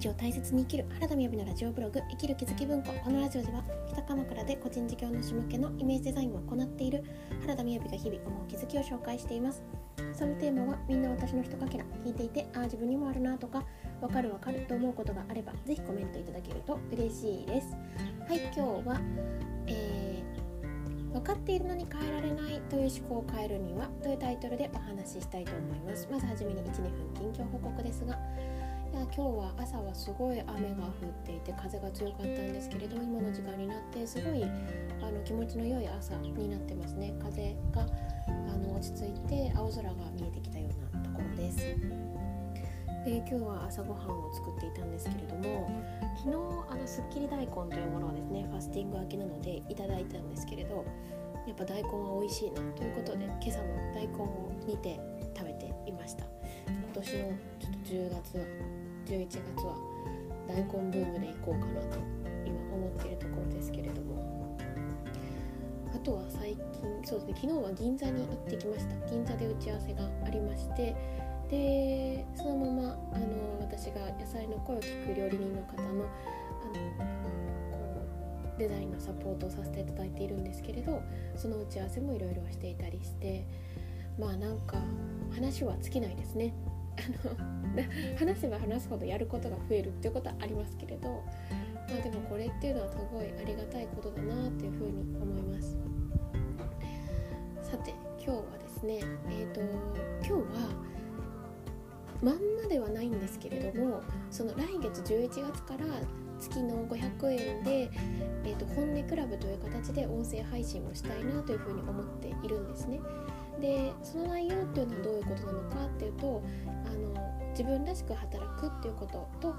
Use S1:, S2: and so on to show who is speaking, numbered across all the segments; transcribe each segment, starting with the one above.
S1: 日を大切に生きる原田みやびのラジオブログ生きる気づき文庫このラジオでは北鎌倉で個人事業主向けのイメージデザインを行っている原田みやびが日々思う気づきを紹介しています。そのテーマはみんな私のひとかけら聞いていてああ自分にもあるなとかわかるわかると思うことがあればぜひコメントいただけると嬉しいです。はい今日は、えー、分かっているのに変えられないという思考を変えるにはというタイトルでお話ししたいと思います？まずはじめに12分近況報告ですが。いや今日は朝はすごい雨が降っていて風が強かったんですけれど今の時間になってすごいあの気持ちの良い朝になってますね。風があの落ち着いて青空が見えてきたようなところです。で今日は朝ごはんを作っていたんですけれども昨日あのすっきり大根というものはですねファスティング明けなのでいただいたんですけれどやっぱ大根は美味しいなということで今朝も大根を煮て食べていました。今年のちょっと10月11月は大根ブームでいこうかなと今思っているところですけれども。あとは最近そうですね昨日は銀座に行ってきました。銀座で打ち合わせがありまして。でそのままあの私が野菜の声を聞く料理人の方のあのこうデザインのサポートをさせていただいているんですけれどその打ち合わせもいろいろしていたりして。まあなんか話は尽きないですね。の話せば話すほどやることが増えるっていうことはありますけれど、まあ、でもこれっていうのはすごいありがたいことだなっていうふうに思いますさて今日はですねえっ、ー、と今日はまんまではないんですけれどもその来月11月から月の500円で、えーと、本音クラブという形で音声配信をしたいなというふうに思っているんですね。でその内容っていうのはどういうことなのかっていうとあの自分らしく働くっていうことと、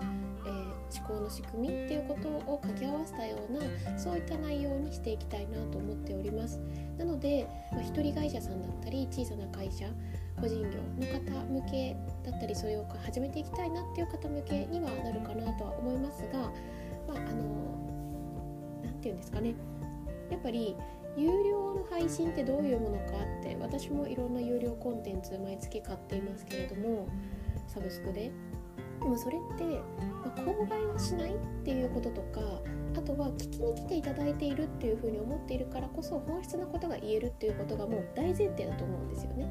S1: えー、思考の仕組みっていうことを掛け合わせたようなそういった内容にしていきたいなと思っております。なので、まあ、一人会社さんだったり小さな会社個人業の方向けだったりそれを始めていきたいなっていう方向けにはなるかなとは思いますがまああの何て言うんですかね。やっぱり有料の配信ってどういうものかって私もいろんな有料コンテンツ毎月買っていますけれどもサブスクででもそれって、まあ、購買はしないっていうこととかあとは聞きに来ていただいているっていうふうに思っているからこそ本質なことが言えるっていうことがもう大前提だと思うんですよね。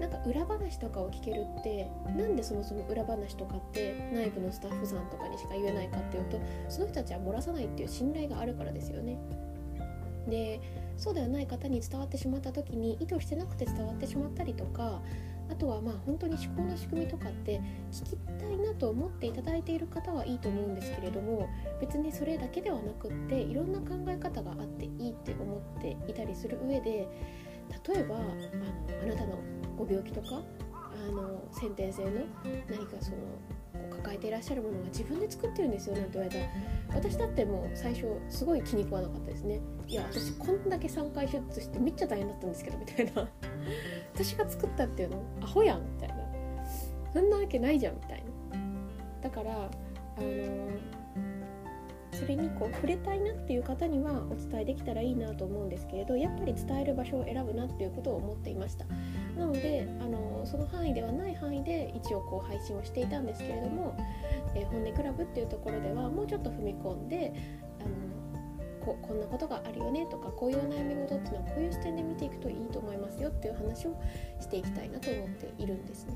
S1: なんか裏話とかを聞けるってなんでそもそも裏話とかって内部のスタッフさんとかにしか言えないかっていうとその人たちは漏らさないっていう信頼があるからですよね。でそうではない方に伝わってしまった時に意図してなくて伝わってしまったりとかあとはまあ本当に思考の仕組みとかって聞きたいなと思っていただいている方はいいと思うんですけれども別にそれだけではなくっていろんな考え方があっていいって思っていたりする上で例えばあのあなたのご病気とかあの先天性の何かその抱えていらっしゃるものが自分で作ってるんですよなんて言われたら私だってもう最初すごい気に食わなかったですね。いや私こんだけ3回手術してめっちゃ大変だったんですけどみたいな。私が作ったっていうのアホやんみたいな。そんなわけないじゃんみたいな。だからあのー、それにこう触れたいなっていう方にはお伝えできたらいいなと思うんですけれどやっぱり伝える場所を選ぶなっていうことを思っていましたなので、あの、その範囲ではない範囲で一応こう配信をしていたんですけれども、えー、本音クラブっていうところではもうちょっと踏み込んであのここんなことがあるよねとかこういうお悩み事っていうのはこういう視点で見ていくといいと思いますよっていう話をしていきたいなと思っているんですね。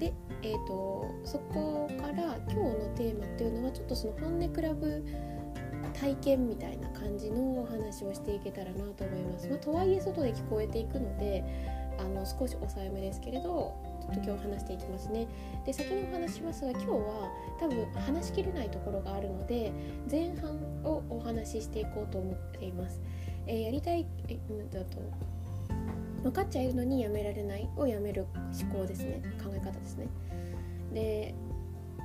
S1: で、えーと、そこから今日のテーマっていうのはちょっとその本音クラブ体験みたいな感じのお話をしていけたらなと思います。まあ、とはいえ外で聞こえていくのであの少し抑えめですけれどちょっと今日話していきますねで先にお話しますが今日は多分話しきれないところがあるので前半をお話ししていこうと思っています、えー、やりたいえだと分かっちゃいるのにやめられないをやめる思考ですね。考え方ですね。で、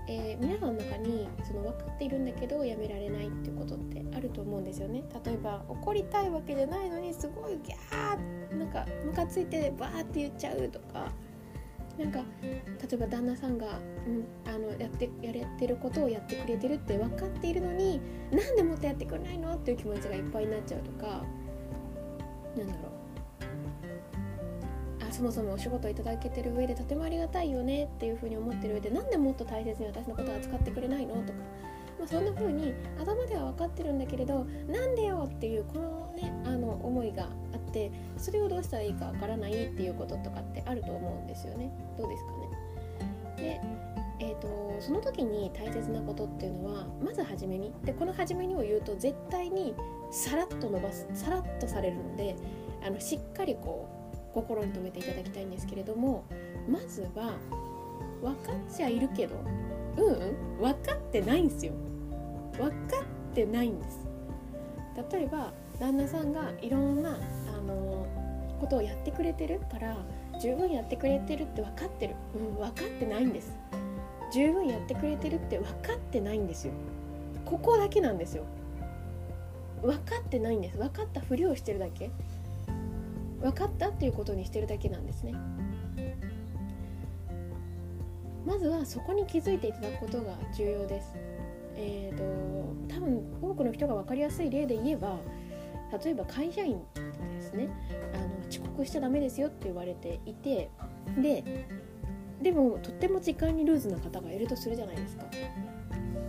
S1: えー、皆さんの中にその分かっているんだけどやめられないっていうことってあると思うんですよね。例えば怒りたいわけじゃないのにすごいギャーなんかムカついてバーって言っちゃうとか。なんか例えば旦那さんが、うん、あのやってやれてることをやってくれてるって分かっているのになんでもっとやってくれないの？っていう気持ちがいっぱいになっちゃうとか。なんだろう。そもそもお仕事いただけてる上でとてもありがたいよねっていうふうに思ってる上でなんでもっと大切に私のことを扱ってくれないのとか、まあ、そんな風に頭では分かってるんだけれどなんでよっていうこのねあの思いがあってそれをどうしたらいいかわからないっていうこととかってあると思うんですよね。どうですかね。でえーと、その時に大切なことっていうのはまず初めに。でこの初めにを言うと絶対にさらっと伸ばすさらっとされるのであのしっかりこう心に留めていただきたいんですけれどもまずは分かっちゃいるけどうん分かってないんですよ。分かってないんです。例えば旦那さんがいろんなあのことをやってくれてるから十分やってくれてるって分かってる、うん、分かってないんです。十分やってくれてるって分かってないんですよ。ここだけなんですよ。分かってないんです。分かったふりをしてるだけ。分かったっていうことにしてるだけなんですね。まずはそこに気づいていただくことが重要です。えーと、多分多くの人が分かりやすい例で言えば例えば会社員ですね。あの遅刻しちゃダメですよって言われていてででもとっても時間にルーズな方がいるとするじゃないですか。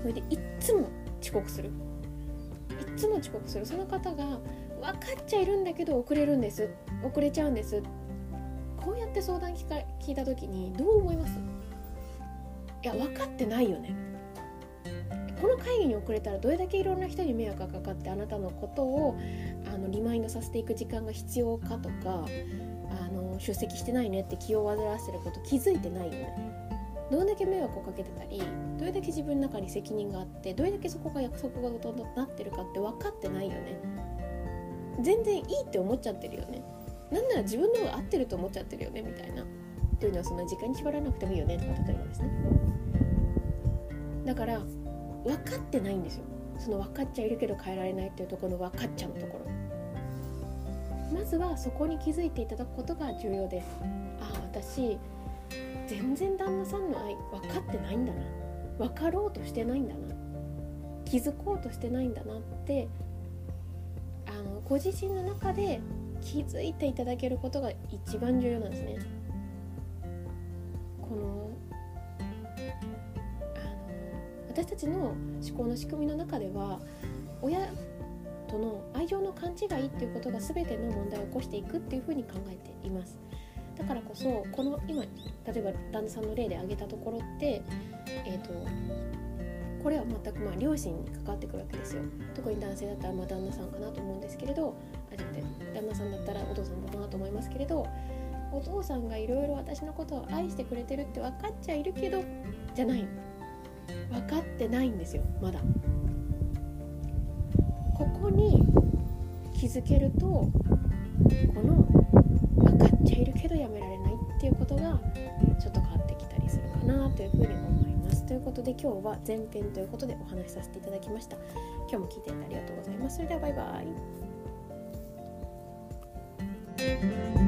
S1: それでいっつも遅刻する。いっつも遅刻する。その方が分かっちゃいるんだけど遅れるんです。遅れちゃうんです。こうやって相談聞か聞いた時にどう思います？いや分かってないよね。この会議に遅れたらどれだけいろんな人に迷惑がかかってあなたのことをあのリマインドさせていく時間が必要かとかあの出席してないねって気を煩わせること気づいてないよね。どれだけ迷惑をかけてたりどれだけ自分の中に責任があってどれだけそこが約束事になってるかって分かってないよね。全然いいって思っちゃってるよね。なんなら自分の方が合ってると思っちゃってるよねみたいな。というのはそんな時間に縛らなくてもいいよねとか例えばですね。だから分かってないんですよ。その分かっちゃいるけど変えられないっていうところの分かっちゃうところ。まずはそこに気づいていただくことが重要ですああ私全然旦那さんの愛分かってないんだな。分かろうとしてないんだな。気づこうとしてないんだなってご自身の中で気づいていただけることが一番重要なんですね。このあの私たちの思考の仕組みの中では親との愛情の勘違いっていうことが全ての問題を起こしていくっていうふうに考えています。だからこそこの今例えば旦那さんの例で挙げたところってえっ、ー、とこれは全くまあ両親に関わってくるわけですよ。特に男性だったらまあ旦那さんかなと思うんですけれどあじゃ旦那さんだったらお父さんだなと思いますけれどお父さんがいろいろ私のことを愛してくれてるって分かっちゃいるけどじゃない。分かってないんですよまだ。ここに気づけるとこの分かっちゃいるけどやめられないっていうことがちょっと変わってきたりするかなというふうに思います。ということで今日は前編ということでお話しさせていただきました。今日も聞いていてありがとうございます。それではバイバイ。